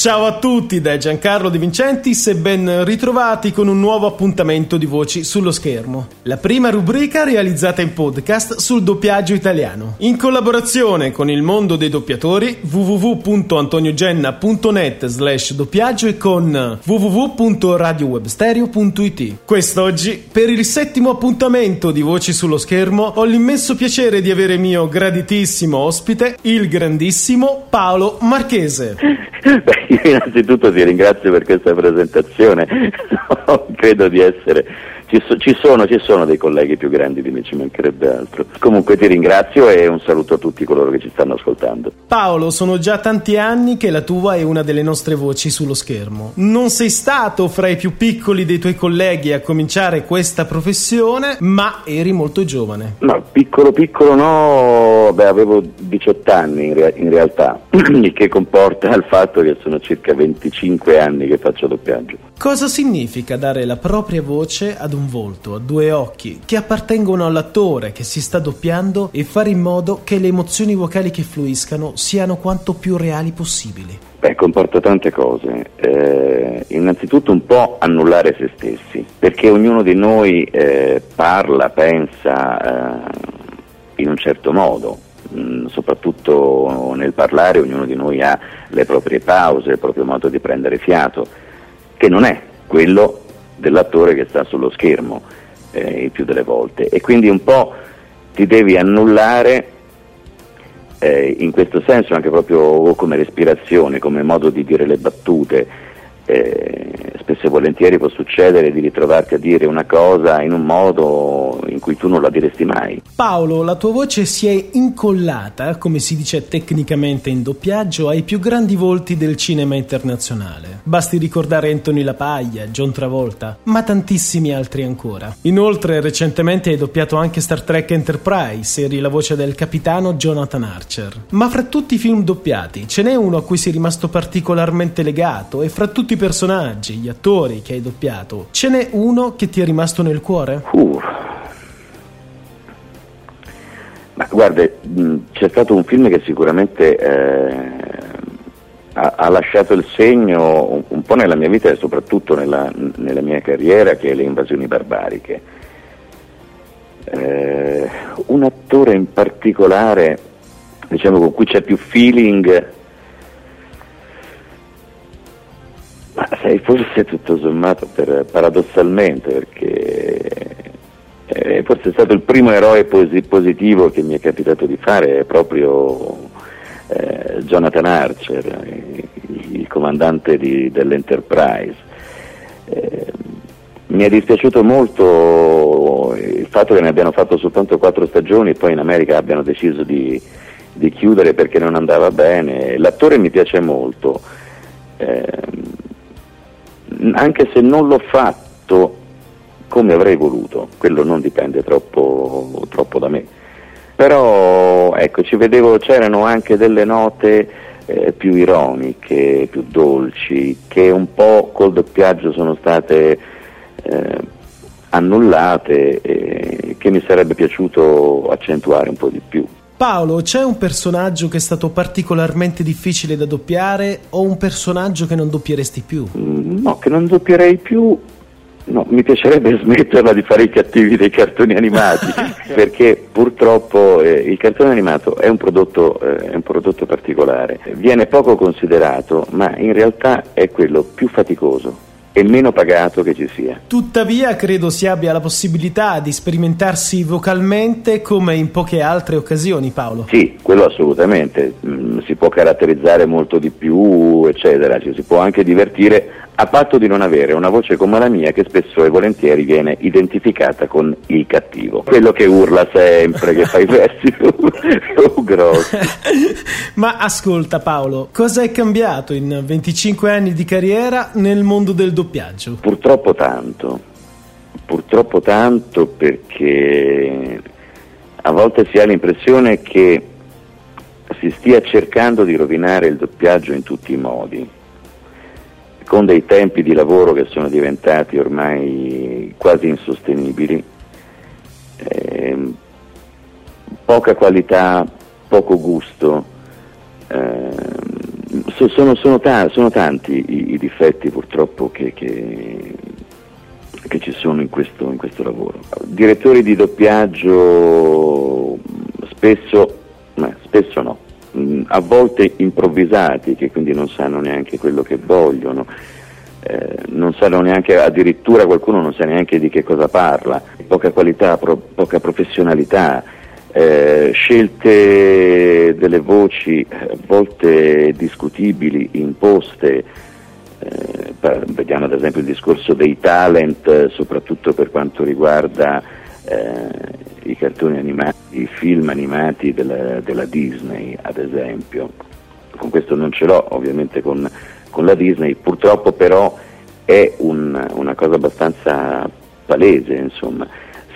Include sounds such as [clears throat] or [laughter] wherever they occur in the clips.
Ciao a tutti da Giancarlo De Vincentis e ben ritrovati con un nuovo appuntamento di Voci sullo schermo. La prima rubrica realizzata in podcast sul doppiaggio italiano. In collaborazione con il mondo dei doppiatori www.antoniogenna.net slash doppiaggio e con www.radiowebstereo.it. Quest'oggi, per il settimo appuntamento di Voci sullo schermo, ho l'immenso piacere di avere mio graditissimo ospite, il grandissimo Paolo Marchese. [laughs] Io innanzitutto ti ringrazio per questa presentazione, [laughs] credo di essere ci, so, ci, sono, ci, sono, dei colleghi più grandi di me, ci mancherebbe altro. Comunque ti ringrazio e un saluto a tutti coloro che ci stanno ascoltando. Paolo, sono già tanti anni che la tua è una delle nostre voci sullo schermo. Non sei stato fra i più piccoli dei tuoi colleghi a cominciare questa professione, ma eri molto giovane. No, piccolo piccolo no, beh, avevo 18 anni in, rea- in realtà, [clears throat] il che comporta il fatto che sono circa 25 anni che faccio doppiaggio. Cosa significa dare la propria voce ad un volto, a due occhi, che appartengono all'attore che si sta doppiando e fare in modo che le emozioni vocali che fluiscano siano quanto più reali possibili? Beh, comporta tante cose. Eh, innanzitutto un po' annullare se stessi, perché ognuno di noi eh, parla, pensa eh, in un certo modo, mm, soprattutto nel parlare ognuno di noi ha le proprie pause, il proprio modo di prendere fiato che non è quello dell'attore che sta sullo schermo eh, il più delle volte e quindi un po' ti devi annullare eh, in questo senso anche proprio come respirazione, come modo di dire le battute. Spesso e volentieri può succedere di ritrovarti a dire una cosa in un modo in cui tu non la diresti mai. Paolo, la tua voce si è incollata, come si dice tecnicamente in doppiaggio, ai più grandi volti del cinema internazionale. Basti ricordare Anthony Lapaglia, John Travolta, ma tantissimi altri ancora. Inoltre, recentemente hai doppiato anche Star Trek Enterprise, eri la voce del capitano Jonathan Archer. Ma fra tutti i film doppiati, ce n'è uno a cui sei rimasto particolarmente legato e fra tutti i personaggi, gli attori che hai doppiato, ce n'è uno che ti è rimasto nel cuore? Uh. Ma guarda, c'è stato un film che sicuramente eh, ha, ha, lasciato il segno un, un, po' nella mia vita e soprattutto nella, nella mia carriera, che è Le invasioni barbariche. Eh, un attore in particolare, diciamo, con cui c'è più feeling sai, forse tutto sommato per, paradossalmente perché eh, forse è stato il primo eroe posi- positivo che mi è capitato di fare è proprio eh, Jonathan Archer, il, comandante di, dell'Enterprise. Eh, mi è dispiaciuto molto il fatto che ne abbiano fatto soltanto quattro stagioni e poi in America abbiano deciso di, di chiudere perché non andava bene. L'attore mi piace molto. Eh, anche se non l'ho fatto come avrei voluto, quello non dipende troppo, troppo da me. Però ecco, ci vedevo, c'erano anche delle note eh, più ironiche, più dolci, che un po' col doppiaggio sono state eh, annullate e che mi sarebbe piaciuto accentuare un po' di più. Paolo, c'è un personaggio che è stato particolarmente difficile da doppiare o un personaggio che non doppieresti più? Mm, no, che non doppierei più. No, mi piacerebbe [laughs] smetterla di fare i cattivi dei cartoni animati, [laughs] perché purtroppo eh, il cartone animato è un, prodotto, eh, è un prodotto particolare, viene poco considerato, ma in realtà è quello più faticoso e meno pagato che ci sia. Tuttavia credo si abbia la possibilità di sperimentarsi vocalmente come in poche altre occasioni, Paolo. Sì, quello assolutamente, mm, si può caratterizzare molto di più, eccetera, ci si può anche divertire a patto di non avere una voce come la mia che spesso e volentieri viene identificata con il cattivo, quello che urla sempre, che fa i versi grossi. Ma ascolta Paolo, cosa è cambiato in 25 anni di carriera nel mondo del doppiaggio? Purtroppo tanto, purtroppo tanto perché a volte si ha l'impressione che si stia cercando di rovinare il doppiaggio in tutti i modi con dei tempi di lavoro che sono diventati ormai quasi insostenibili, eh, poca qualità, poco gusto, eh, sono, sono, ta- sono, tanti i, i difetti purtroppo che, che, che ci sono in questo, in questo, lavoro. Direttori di doppiaggio spesso, ma spesso no, mm, a volte improvvisati che quindi non sanno neanche quello che vogliono. Eh, non sanno neanche, addirittura qualcuno non sa neanche di che cosa parla, poca qualità, pro, poca professionalità, eh, scelte delle voci a volte discutibili, imposte, eh, per, vediamo ad esempio il discorso dei talent, soprattutto per quanto riguarda eh, i cartoni animati, i film animati della, della, Disney ad esempio. Con questo non ce l'ho ovviamente con, con la Disney, purtroppo però è un, una cosa abbastanza palese, insomma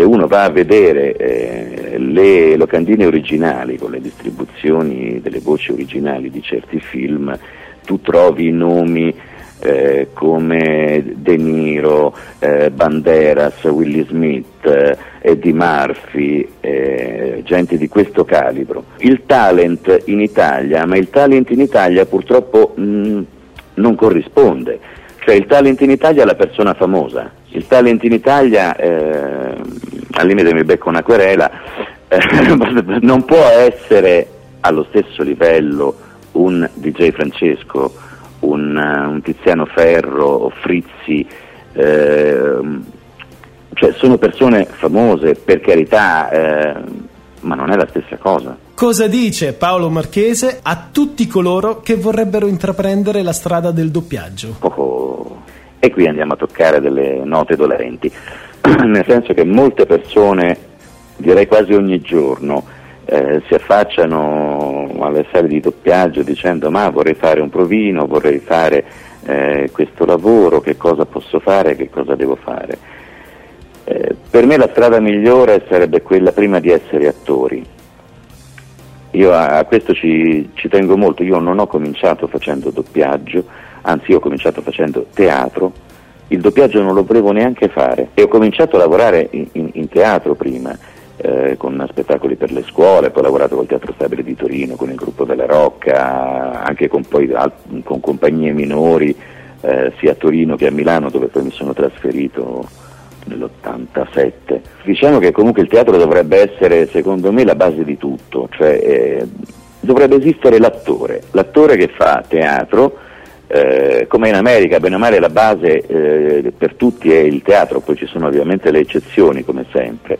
se uno va a vedere eh, le locandine originali con le distribuzioni delle voci originali di certi film, tu trovi nomi eh, come De Niro, eh, Banderas, Willie Smith, eh, Eddie Murphy, eh, gente di questo calibro. Il talent in Italia, ma il talent in Italia purtroppo mh, mm, non corrisponde, cioè il talent in Italia è la persona famosa, il talent in Italia, eh, al limite mi becco una querela, eh, [laughs] non può essere allo stesso livello un DJ Francesco, un, un Tiziano Ferro, Frizzi, eh, cioè sono persone famose per carità, eh, ma non è la stessa cosa. Cosa dice Paolo Marchese a tutti coloro che vorrebbero intraprendere la strada del doppiaggio? Oh, e qui andiamo a toccare delle note dolenti, [clears throat] nel senso che molte persone, direi quasi ogni giorno, eh, si affacciano alle sale di doppiaggio dicendo ma vorrei fare un provino, vorrei fare eh, questo lavoro, che cosa posso fare, che cosa devo fare. Eh, per me la strada migliore sarebbe quella prima di essere attori. Io a, a questo ci, ci tengo molto, io non ho cominciato facendo doppiaggio, anzi io ho cominciato facendo teatro, il doppiaggio non lo volevo neanche fare e ho cominciato a lavorare in, in, in teatro prima, eh, con spettacoli per le scuole, poi ho lavorato col Teatro Stabile di Torino, con il gruppo della Rocca, anche con, poi, con compagnie minori, eh, sia a Torino che a Milano dove poi mi sono trasferito nell'87. Diciamo che comunque il teatro dovrebbe essere secondo me la base di tutto, cioè eh, dovrebbe esistere l'attore, l'attore che fa teatro, eh, come in America, bene o male la base eh, per tutti è il teatro, poi ci sono ovviamente le eccezioni come sempre,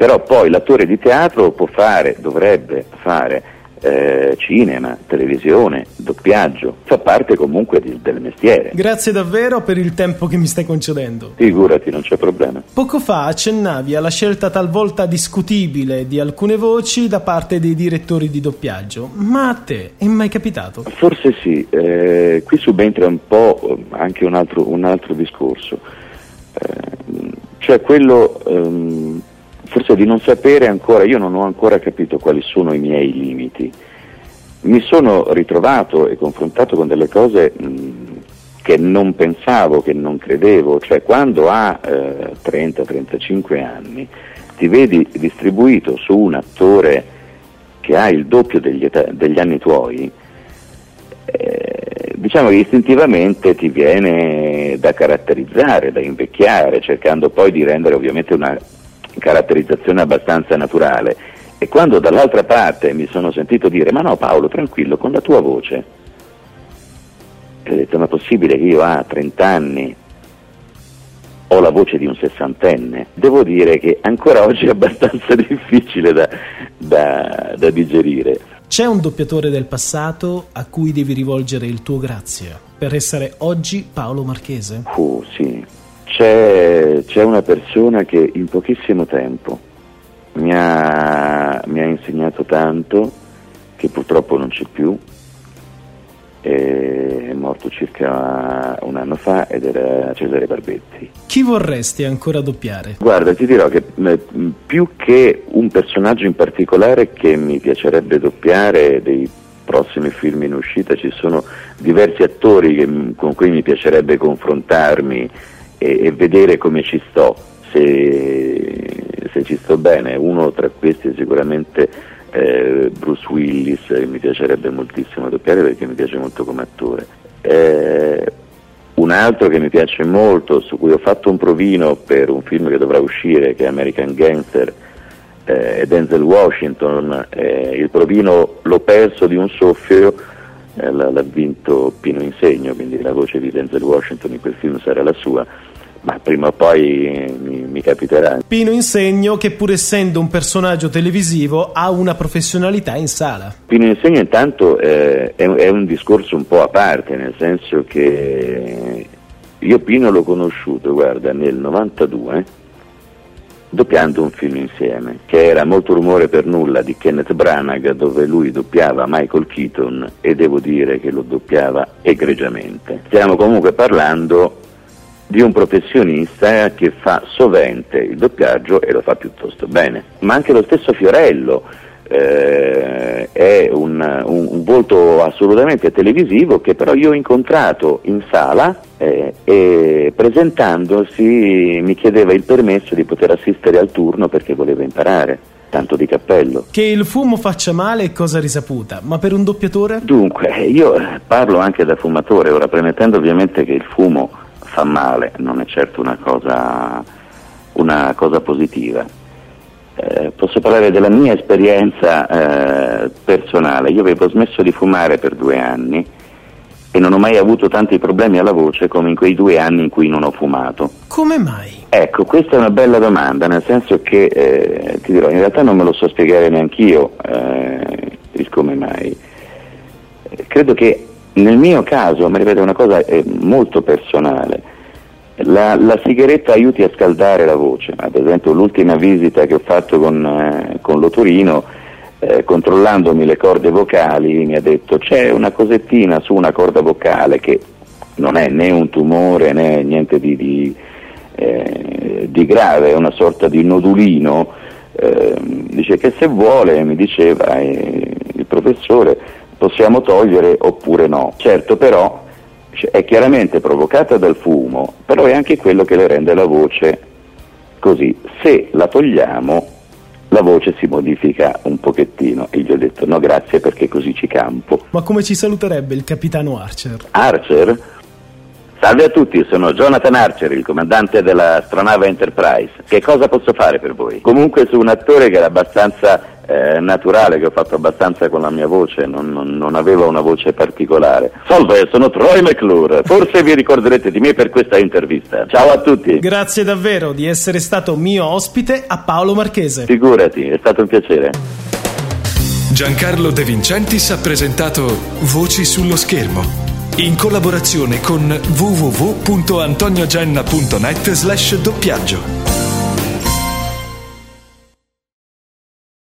però poi l'attore di teatro può fare, dovrebbe fare eh, cinema, televisione, doppiaggio, fa parte comunque di, del mestiere. Grazie davvero per il tempo che mi stai concedendo. Figurati, non c'è problema. Poco fa accennavi alla scelta talvolta discutibile di alcune voci da parte dei direttori di doppiaggio, ma a te è mai capitato? Forse sì, eh, qui subentra un po' anche un altro, un altro discorso, eh, cioè quello... Um, forse di non sapere ancora, io non ho ancora capito quali sono i miei limiti. Mi sono ritrovato e confrontato con delle cose mh, che non pensavo, che non credevo, cioè quando a eh, 30-35 anni ti vedi distribuito su un attore che ha il doppio degli, età, degli anni tuoi, eh, diciamo che istintivamente ti viene da caratterizzare, da invecchiare, cercando poi di rendere ovviamente una caratterizzazione abbastanza naturale. E quando dall'altra parte mi sono sentito dire ma no Paolo, tranquillo, con la tua voce, e ho detto ma è possibile che io a 30 anni ho la voce di un sessantenne? Devo dire che ancora oggi è abbastanza [laughs] difficile da, da, da digerire. C'è un doppiatore del passato a cui devi rivolgere il tuo grazie per essere oggi Paolo Marchese? Uh, sì, c'è, c'è, una persona che in pochissimo tempo mi ha, mi ha, insegnato tanto, che purtroppo non c'è più, è morto circa un anno fa ed era Cesare Barbetti. Chi vorresti ancora doppiare? Guarda, ti dirò che più che un personaggio in particolare che mi piacerebbe doppiare dei prossimi film in uscita ci sono diversi attori che, con cui mi piacerebbe confrontarmi e, e vedere come ci sto, se, se, ci sto bene. Uno tra questi è sicuramente eh, Bruce Willis, che mi piacerebbe moltissimo doppiare perché mi piace molto come attore. Eh, un altro che mi piace molto, su cui ho fatto un provino per un film che dovrà uscire, che è American Gangster, eh, Denzel Washington, eh, il provino l'ho perso di un soffio, eh, l'ha, vinto Pino Insegno, quindi la voce di Denzel Washington in quel film sarà la sua, ma prima o poi mi, mi capiterà. Pino Insegno che pur essendo un personaggio televisivo ha una professionalità in sala. Pino Insegno intanto eh, è, è un discorso un po' a parte, nel senso che io Pino l'ho conosciuto, guarda, nel 92 doppiando un film insieme, che era Molto rumore per nulla di Kenneth Branagh, dove lui doppiava Michael Keaton e devo dire che lo doppiava egregiamente. Stiamo comunque parlando di un professionista che fa sovente il doppiaggio e lo fa piuttosto bene, ma anche lo stesso Fiorello eh, è un, un, un, volto assolutamente televisivo che però io ho incontrato in sala eh, e presentandosi mi chiedeva il permesso di poter assistere al turno perché voleva imparare. Tanto di cappello. Che il fumo faccia male è cosa risaputa, ma per un doppiatore? Dunque, io parlo anche da fumatore, ora premettendo ovviamente che il fumo fa male, non è certo una cosa, una cosa positiva eh, posso parlare della mia esperienza eh, personale. Io avevo smesso di fumare per due anni e non ho mai avuto tanti problemi alla voce come in quei due anni in cui non ho fumato. Come mai? Ecco, questa è una bella domanda, nel senso che eh, ti dirò, in realtà non me lo so spiegare neanche io eh, il come mai. Credo che nel mio caso, ma ripeto, è una cosa molto personale la, la, sigaretta aiuti a scaldare la voce, ad esempio l'ultima visita che ho fatto con, eh, con l'otorino, eh, controllandomi le corde vocali, mi ha detto c'è una cosettina su una corda vocale che non è né un tumore né niente di, di, eh, di grave, è una sorta di nodulino, ehm, dice che se vuole, mi diceva eh, il professore, possiamo togliere oppure no. Certo però è chiaramente provocata dal fumo, però è anche quello che le rende la voce così. Se la togliamo, la voce si modifica un pochettino. E gli ho detto no grazie perché così ci campo. Ma come ci saluterebbe il capitano Archer? Archer? Salve a tutti, sono Jonathan Archer, il comandante dell'astronave Enterprise. Che cosa posso fare per voi? Comunque su un attore che era abbastanza eh, naturale che ho fatto abbastanza con la mia voce, non, non, non aveva una voce particolare. Salve, sono Troy McClure, forse vi ricorderete di me per questa intervista. Ciao a tutti. Grazie davvero di essere stato mio ospite a Paolo Marchese. Figurati, è stato un piacere. Giancarlo De Vincentis ha presentato Voci sullo schermo in collaborazione con www.antoniogenna.net slash doppiaggio.